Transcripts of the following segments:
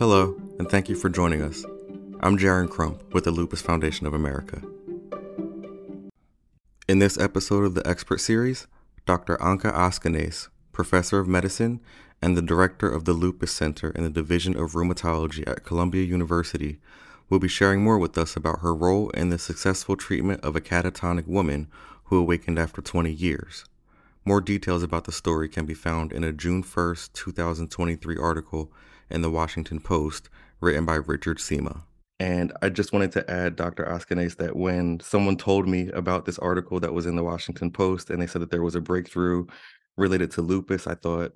Hello, and thank you for joining us. I'm Jaron Crump with the Lupus Foundation of America. In this episode of the Expert Series, Dr. Anca Askanase, professor of medicine and the director of the Lupus Center in the Division of Rheumatology at Columbia University, will be sharing more with us about her role in the successful treatment of a catatonic woman who awakened after 20 years. More details about the story can be found in a June 1st, 2023 article in the Washington Post written by Richard Sima. And I just wanted to add, Dr. Askanase, that when someone told me about this article that was in the Washington Post and they said that there was a breakthrough related to lupus, I thought,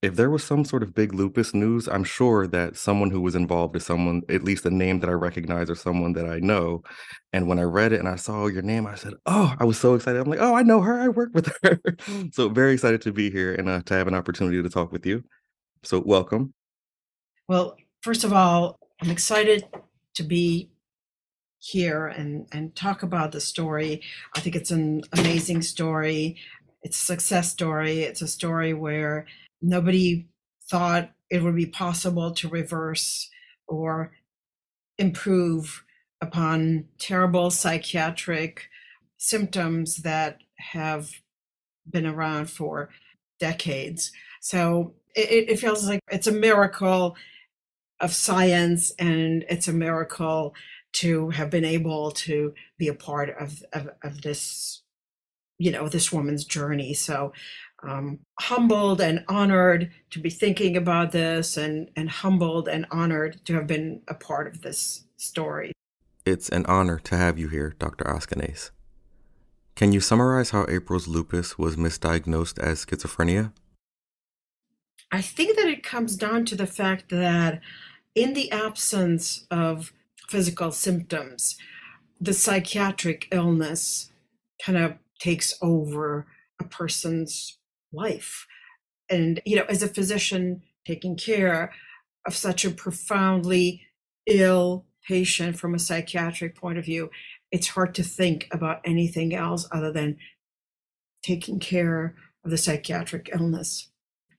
if there was some sort of big lupus news, I'm sure that someone who was involved is someone, at least a name that I recognize or someone that I know. And when I read it and I saw your name, I said, Oh, I was so excited. I'm like, Oh, I know her. I work with her. so very excited to be here and uh, to have an opportunity to talk with you. So welcome. Well, first of all, I'm excited to be here and and talk about the story. I think it's an amazing story. It's a success story. It's a story where nobody thought it would be possible to reverse or improve upon terrible psychiatric symptoms that have been around for decades. So it, it feels like it's a miracle of science and it's a miracle to have been able to be a part of, of, of this you know this woman's journey. So um, humbled and honored to be thinking about this and and humbled and honored to have been a part of this story. It's an honor to have you here dr askanase can you summarize how april's lupus was misdiagnosed as schizophrenia? I think that it comes down to the fact that in the absence of physical symptoms, the psychiatric illness kind of takes over a person's life. And, you know, as a physician taking care of such a profoundly ill patient from a psychiatric point of view, it's hard to think about anything else other than taking care of the psychiatric illness.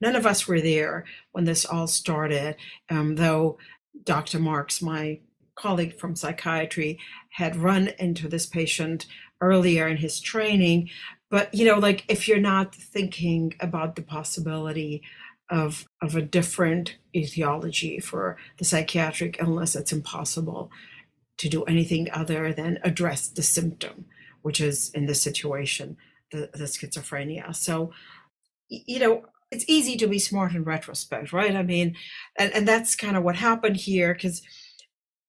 None of us were there when this all started, um, though Dr. Markx, my colleague from psychiatry, had run into this patient earlier in his training. But, you know, like if you're not thinking about the possibility of, of a different etiology for the psychiatric illness, it's impossible to do anything other than address the symptom, which is in this situation, the, the schizophrenia. So, you know, it's easy to be smart in retrospect, right? I mean, and, and that's kind of what happened here because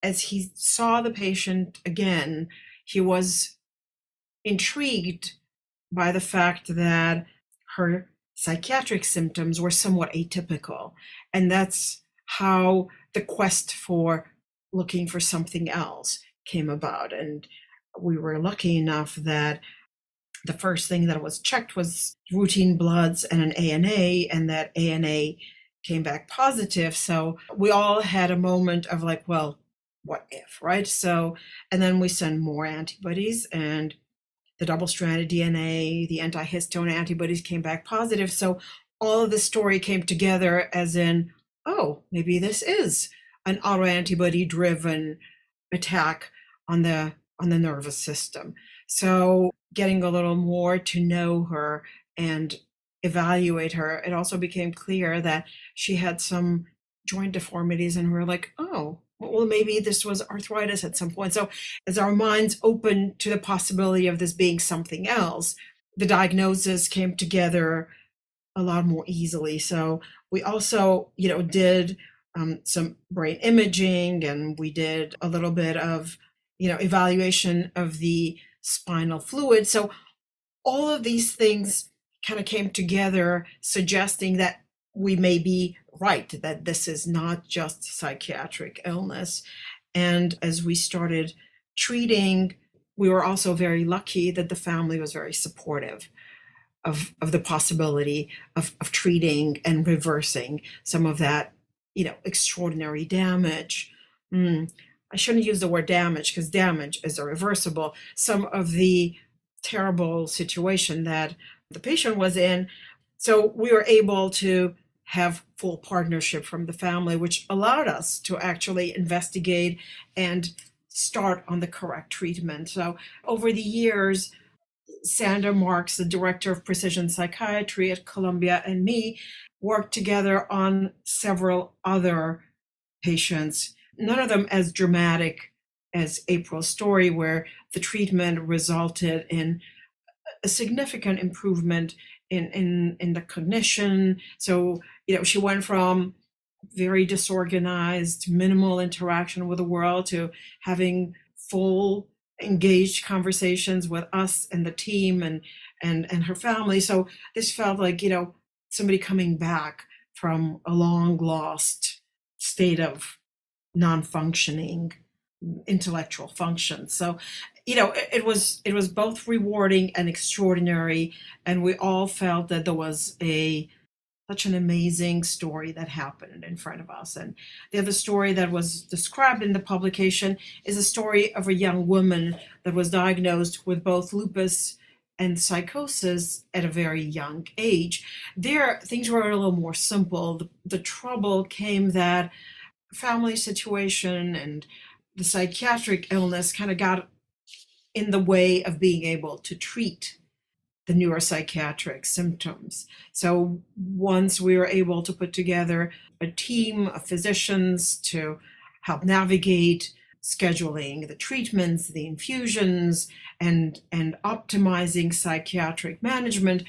as he saw the patient again, he was intrigued by the fact that her psychiatric symptoms were somewhat atypical. And that's how the quest for looking for something else came about. And we were lucky enough that the first thing that was checked was routine bloods and an ANA, and that ANA came back positive. So we all had a moment of like, well, what if, right? So, and then we send more antibodies, and the double stranded DNA, the antihistone antibodies came back positive. So all of the story came together as in, oh, maybe this is an autoantibody driven attack on the on the nervous system. So getting a little more to know her and evaluate her, it also became clear that she had some joint deformities, and we are like, oh, well, maybe this was arthritis at some point. So, as our minds opened to the possibility of this being something else, the diagnosis came together a lot more easily. So, we also, you know, did um, some brain imaging and we did a little bit of, you know, evaluation of the spinal fluid. So all of these things kind of came together, suggesting that we may be right, that this is not just psychiatric illness. And as we started treating, we were also very lucky that the family was very supportive of, of the possibility of, of treating and reversing some of that, you know, extraordinary damage. Mm. I shouldn't use the word damage because damage is irreversible. Some of the terrible situation that the patient was in. So we were able to have full partnership from the family, which allowed us to actually investigate and start on the correct treatment. So over the years, Sander Markx, the director of precision psychiatry at Columbia, and me worked together on several other patients, none of them as dramatic as April's story, where the treatment resulted in a significant improvement in, in, in the cognition. So, you know, she went from very disorganized, minimal interaction with the world to having full engaged conversations with us and the team and and and her family so this felt like you know somebody coming back from a long lost state of non-functioning intellectual function so you know it, it, was it was both rewarding and extraordinary and we all felt that there was a such an amazing story that happened in front of us. And the other story that was described in the publication is a story of a young woman that was diagnosed with both lupus and psychosis at a very young age. There, things were a little more simple. The, the trouble came that family situation and the psychiatric illness kind of got in the way of being able to treat the neuropsychiatric symptoms. So once we were able to put together a team of physicians to help navigate scheduling the treatments, the infusions, and, and optimizing psychiatric management,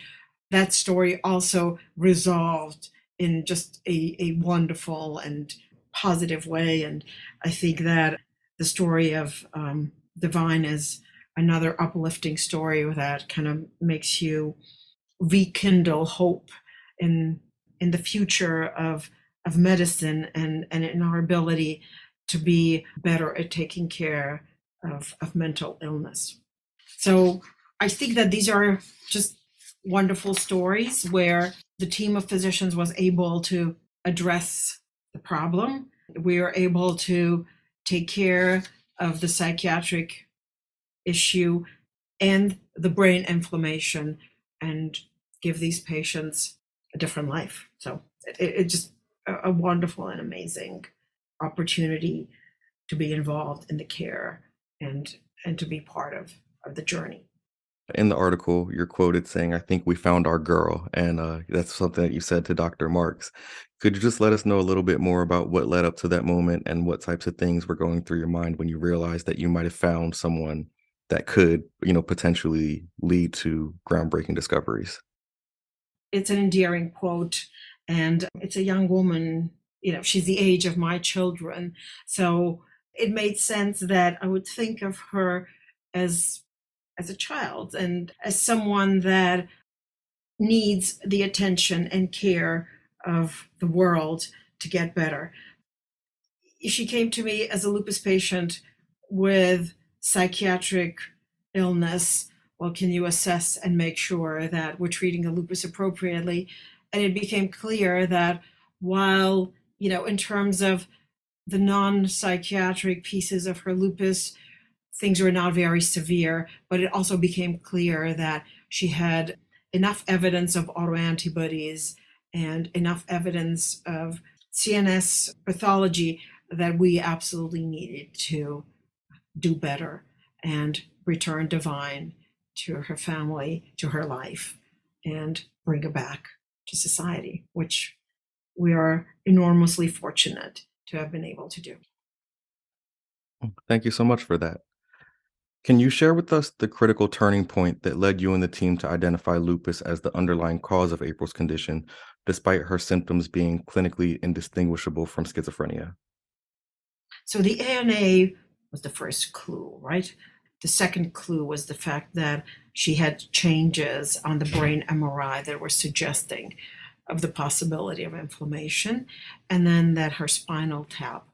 that story also resolved in just a, a wonderful and positive way. And I think that the story of um, Divine is another uplifting story that kind of makes you rekindle hope in in the future of of medicine and and in our ability to be better at taking care of, of mental illness. So I think that these are just wonderful stories where the team of physicians was able to address the problem. We are able to take care of the psychiatric issue and the brain inflammation and give these patients a different life. So it, it just a, a wonderful and amazing opportunity to be involved in the care and and to be part of, of the journey. In the article, you're quoted saying, I think we found our girl. And uh, that's something that you said to Dr. Markx. Could you just let us know a little bit more about what led up to that moment and what types of things were going through your mind when you realized that you might have found someone that could, you know, potentially lead to groundbreaking discoveries. It's an endearing quote, and it's a young woman, you know, she's the age of my children. So it made sense that I would think of her as as a child and as someone that needs the attention and care of the world to get better. She came to me as a lupus patient with psychiatric illness, well, can you assess and make sure that we're treating the lupus appropriately? And it became clear that while, you know, in terms of the non psychiatric pieces of her lupus, things were not very severe, but it also became clear that she had enough evidence of autoantibodies and enough evidence of CNS pathology that we absolutely needed to do better and return divine to her family, to her life, and bring her back to society, which we are enormously fortunate to have been able to do. Thank you so much for that. Can you share with us the critical turning point that led you and the team to identify lupus as the underlying cause of April's condition, despite her symptoms being clinically indistinguishable from schizophrenia? So the ANA was the first clue, right? The second clue was the fact that she had changes on the brain MRI that were suggesting of the possibility of inflammation, and then that her spinal tap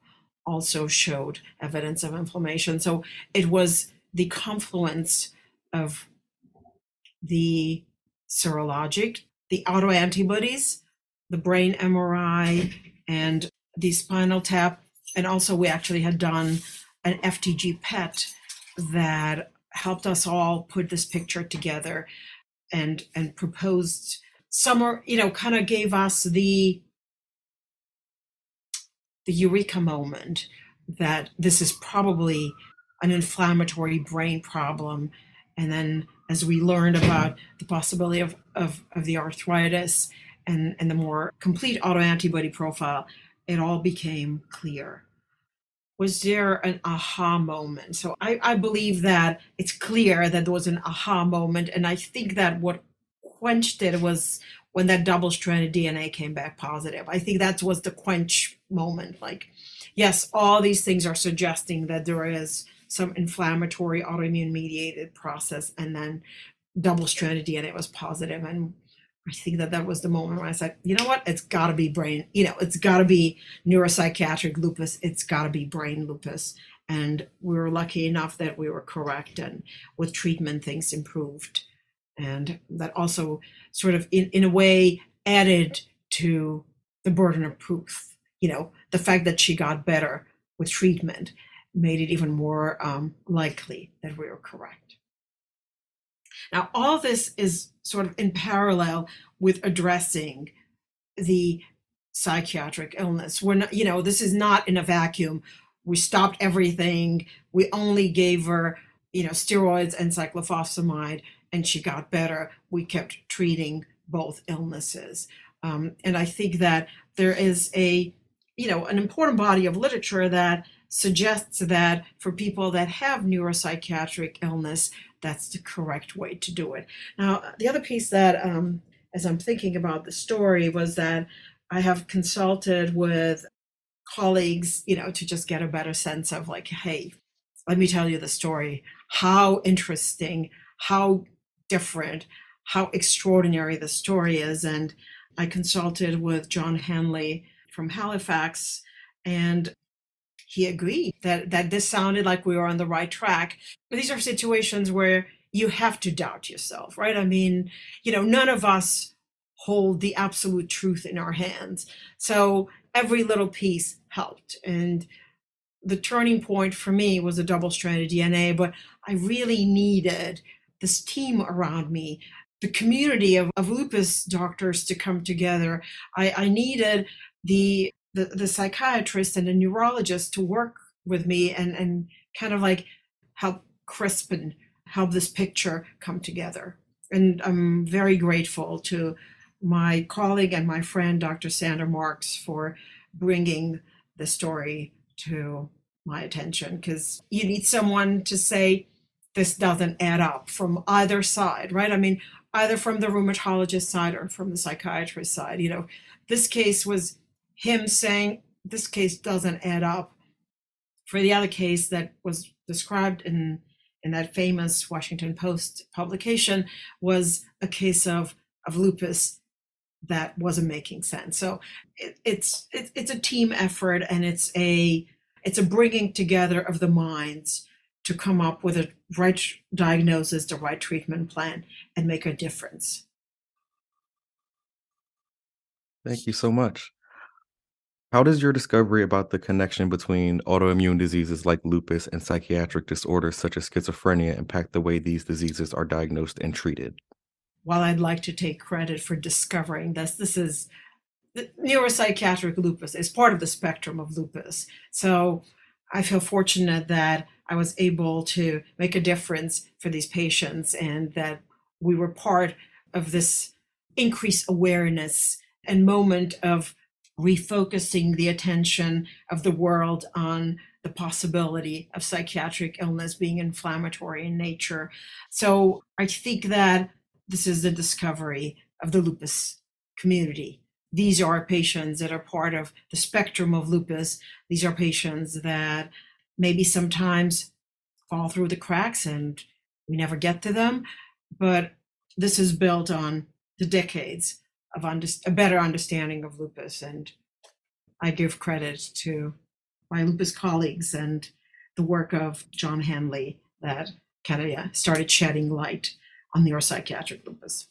also showed evidence of inflammation. So it was the confluence of the serologic, the autoantibodies, the brain MRI, and the spinal tap. And also, we actually had done an FDG PET that helped us all put this picture together and and proposed some are you know kind of gave us the the eureka moment that this is probably an inflammatory brain problem. And then as we learned about the possibility of, of, of the arthritis and, and the more complete autoantibody profile, it all became clear. Was there an aha moment? So I, I believe that it's clear that there was an aha moment. And I think that what quenched it was when that double stranded DNA came back positive. I think that was the quench moment. Like, yes, all these things are suggesting that there is some inflammatory autoimmune mediated process, and then double stranded DNA was positive. And I think that that was the moment when I said, you know what, it's got to be brain, you know, it's got to be neuropsychiatric lupus, it's got to be brain lupus. And we were lucky enough that we were correct, and with treatment, things improved. And that also sort of, in, in a way, added to the burden of proof. You know, the fact that she got better with treatment made it even more um, likely that we were correct. Now, all this is sort of in parallel with addressing the psychiatric illness. We're not, you know, this is not in a vacuum. We stopped everything. We only gave her, you know, steroids and cyclophosphamide, and she got better. We kept treating both illnesses. Um, and I think that there is a, you know, an important body of literature that suggests that for people that have neuropsychiatric illness, that's the correct way to do it. Now, the other piece that, um, as I'm thinking about the story, was that I have consulted with colleagues, you know, to just get a better sense of like, hey, let me tell you the story. How interesting, how different, how extraordinary the story is. And I consulted with John Hanly from Halifax, and he agreed that that this sounded like we were on the right track. But these are situations where you have to doubt yourself, right? I mean, you know, none of us hold the absolute truth in our hands. So every little piece helped. And the turning point for me was a double stranded DNA, but I really needed this team around me, the community of, of lupus doctors to come together. I, I needed the the, the psychiatrist and the neurologist to work with me and, and kind of like help crisp and help this picture come together. And I'm very grateful to my colleague and my friend, Dr. Sander Markx, for bringing the story to my attention because you need someone to say this doesn't add up from either side, right? I mean, either from the rheumatologist side or from the psychiatrist side. You know, this case was him saying this case doesn't add up. For the other case that was described in in that famous Washington Post publication was a case of of lupus that wasn't making sense. So it, it's it, it's a team effort and it's a it's a bringing together of the minds to come up with a right diagnosis, the right treatment plan, and make a difference. Thank you so much. How does your discovery about the connection between autoimmune diseases like lupus and psychiatric disorders such as schizophrenia impact the way these diseases are diagnosed and treated? While I'd like to take credit for discovering this, this is neuropsychiatric lupus is part of the spectrum of lupus. So I feel fortunate that I was able to make a difference for these patients and that we were part of this increased awareness and moment of refocusing the attention of the world on the possibility of psychiatric illness being inflammatory in nature. So I think that this is the discovery of the lupus community. These are patients that are part of the spectrum of lupus. These are patients that maybe sometimes fall through the cracks and we never get to them. But this is built on the decades of under, a better understanding of lupus. And I give credit to my lupus colleagues and the work of John Hanly that kind of yeah, started shedding light on neuropsychiatric lupus.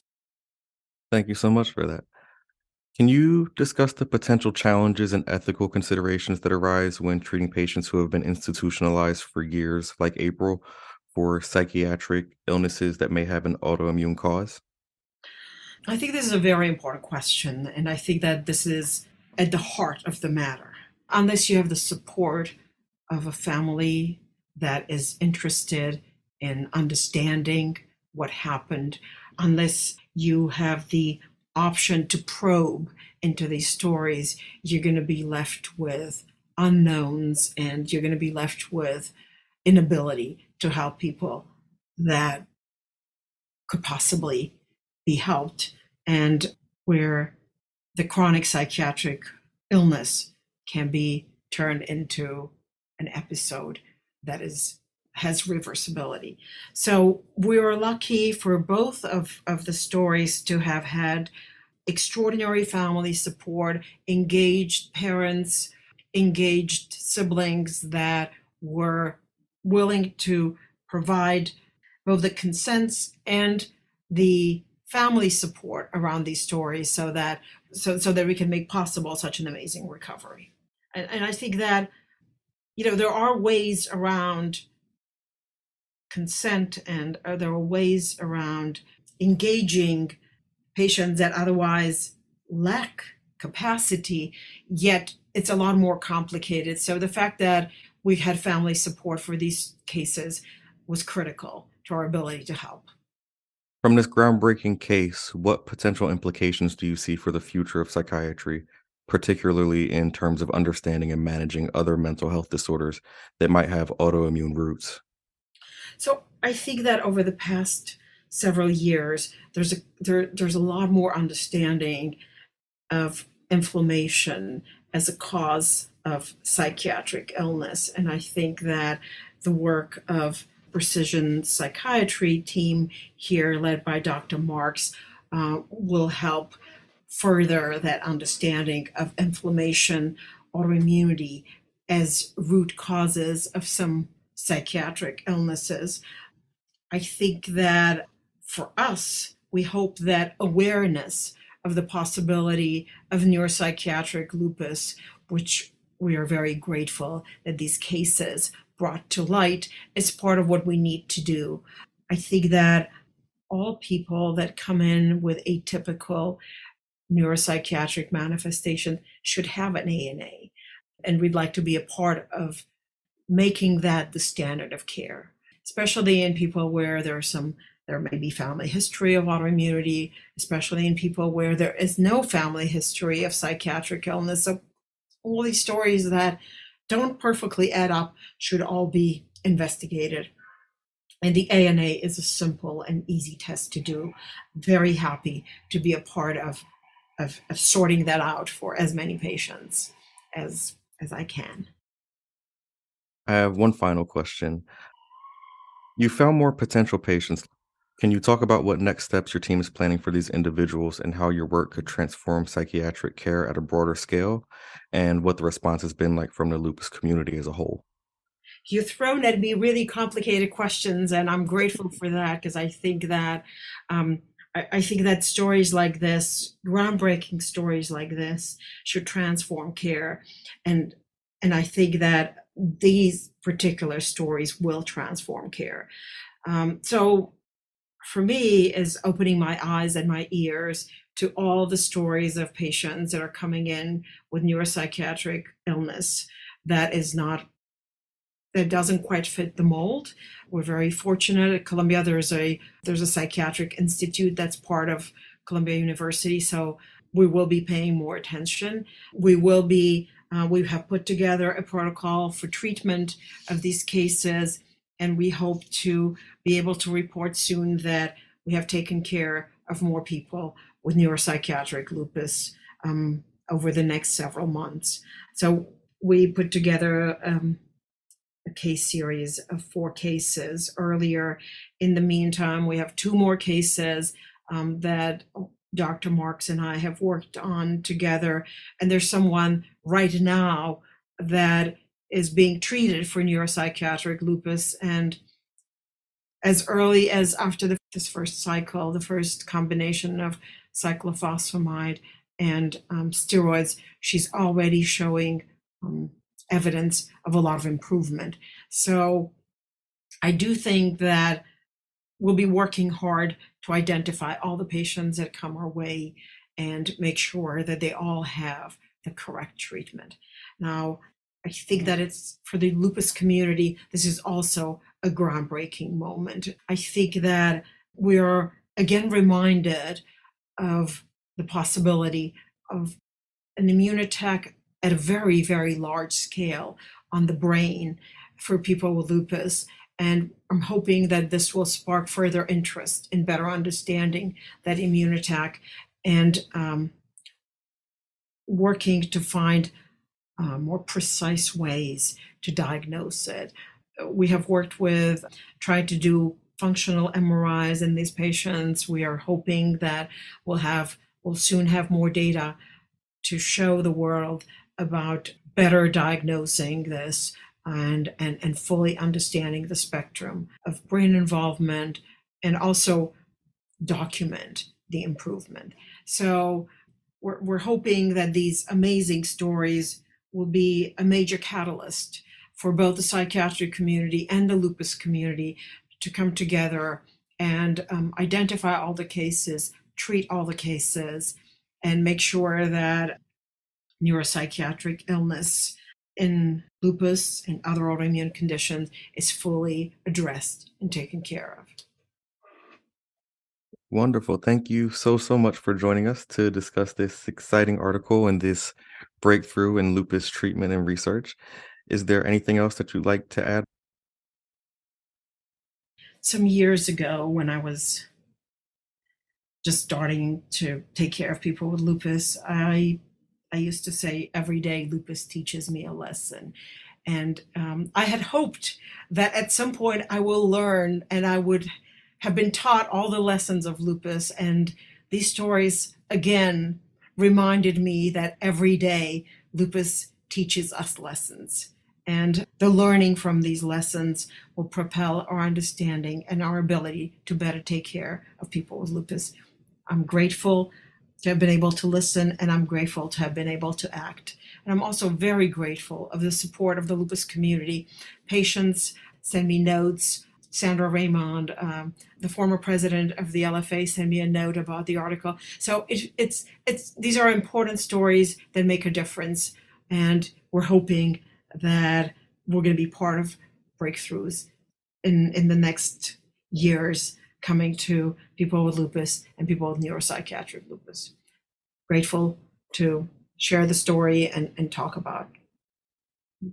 Thank you so much for that. Can you discuss the potential challenges and ethical considerations that arise when treating patients who have been institutionalized for years, like April, for psychiatric illnesses that may have an autoimmune cause? I think this is a very important question, and I think that this is at the heart of the matter. unless you have the support of a family that is interested in understanding what happened, unless you have the option to probe into these stories, you're going to be left with unknowns and you're going to be left with inability to help people that could possibly be helped and where the chronic psychiatric illness can be turned into an episode that is has reversibility. So we were lucky for both of, of the stories to have had extraordinary family support, engaged parents, engaged siblings that were willing to provide both the consents and the family support around these stories so that so so that we can make possible such an amazing recovery. And, and i think that you know there are ways around consent and uh, there are ways around engaging patients that otherwise lack capacity yet it's a lot more complicated. So the fact that we had family support for these cases was critical to our ability to help from this groundbreaking case, what potential implications do you see for the future of psychiatry, particularly in terms of understanding and managing other mental health disorders that might have autoimmune roots? So I think that over the past several years, there's a there, there's a lot more understanding of inflammation as a cause of psychiatric illness, and I think that the work of precision psychiatry team here, led by Dr. Markx, uh, will help further that understanding of inflammation, autoimmunity as root causes of some psychiatric illnesses. I think that for us, we hope that awareness of the possibility of neuropsychiatric lupus, which we are very grateful that these cases brought to light is part of what we need to do. I think that all people that come in with atypical neuropsychiatric manifestation should have an ANA. And we'd like to be a part of making that the standard of care, especially in people where there's some there may be family history of autoimmunity, especially in people where there is no family history of psychiatric illness. So all these stories that don't perfectly add up should all be investigated. And the ANA is a simple and easy test to do. Very happy to be a part of, of, of sorting that out for as many patients as as I can. I have one final question. You found more potential patients. Can you talk about what next steps your team is planning for these individuals and how your work could transform psychiatric care at a broader scale and what the response has been like from the lupus community as a whole? You've thrown at me really complicated questions, and I'm grateful for that because I think that um, I, I think that stories like this, groundbreaking stories like this, should transform care, and and I think that these particular stories will transform care. Um, so for me is opening my eyes and my ears to all the stories of patients that are coming in with neuropsychiatric illness that is not that doesn't quite fit the mold. We're very fortunate at Columbia. There's a there's a psychiatric institute that's part of Columbia University, so we will be paying more attention. We will be uh, we have put together a protocol for treatment of these cases and we hope to be able to report soon that we have taken care of more people with neuropsychiatric lupus um, over the next several months. So we put together um, a case series of four cases earlier. In the meantime, we have two more cases um, that Dr. Markx and I have worked on together. And there's someone right now that is being treated for neuropsychiatric lupus and as early as after the, this first cycle, the first combination of cyclophosphamide and um, steroids, she's already showing um, evidence of a lot of improvement. So I do think that we'll be working hard to identify all the patients that come our way and make sure that they all have the correct treatment. Now, I think that it's for the lupus community, this is also a groundbreaking moment. I think that we are again reminded of the possibility of an immune attack at a very, very large scale on the brain for people with lupus. And I'm hoping that this will spark further interest in better understanding that immune attack and um, working to find uh, more precise ways to diagnose it. We have worked with, tried to do functional MRIs in these patients. We are hoping that we'll have, we'll soon have more data to show the world about better diagnosing this and, and, and fully understanding the spectrum of brain involvement and also document the improvement. So we're, we're hoping that these amazing stories will be a major catalyst for both the psychiatric community and the lupus community to come together and um, identify all the cases, treat all the cases, and make sure that neuropsychiatric illness in lupus and other autoimmune conditions is fully addressed and taken care of. Wonderful. Thank you so, so much for joining us to discuss this exciting article and this breakthrough in lupus treatment and research. Is there anything else that you'd like to add? Some years ago, when I was just starting to take care of people with lupus, I I used to say every day lupus teaches me a lesson. And um, I had hoped that at some point I will learn and I would have been taught all the lessons of lupus. And these stories, again, reminded me that every day lupus teaches us lessons. And the learning from these lessons will propel our understanding and our ability to better take care of people with lupus. I'm grateful to have been able to listen, and I'm grateful to have been able to act. And I'm also very grateful of the support of the lupus community. Patients send me notes. Sandra Raymond, um, the former president of the LFA, sent me a note about the article. So it, it's it's these are important stories that make a difference, and we're hoping that we're going to be part of breakthroughs in in the next years coming to people with lupus and people with neuropsychiatric lupus. Grateful to share the story and, and talk about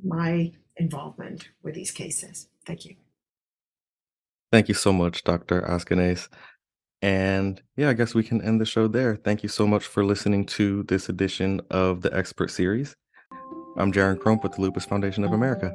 my involvement with these cases. Thank you. Thank you so much, Dr. Askanase. And yeah, I guess we can end the show there. Thank you so much for listening to this edition of the Expert Series. I'm Jaron Crump with the Lupus Foundation of America.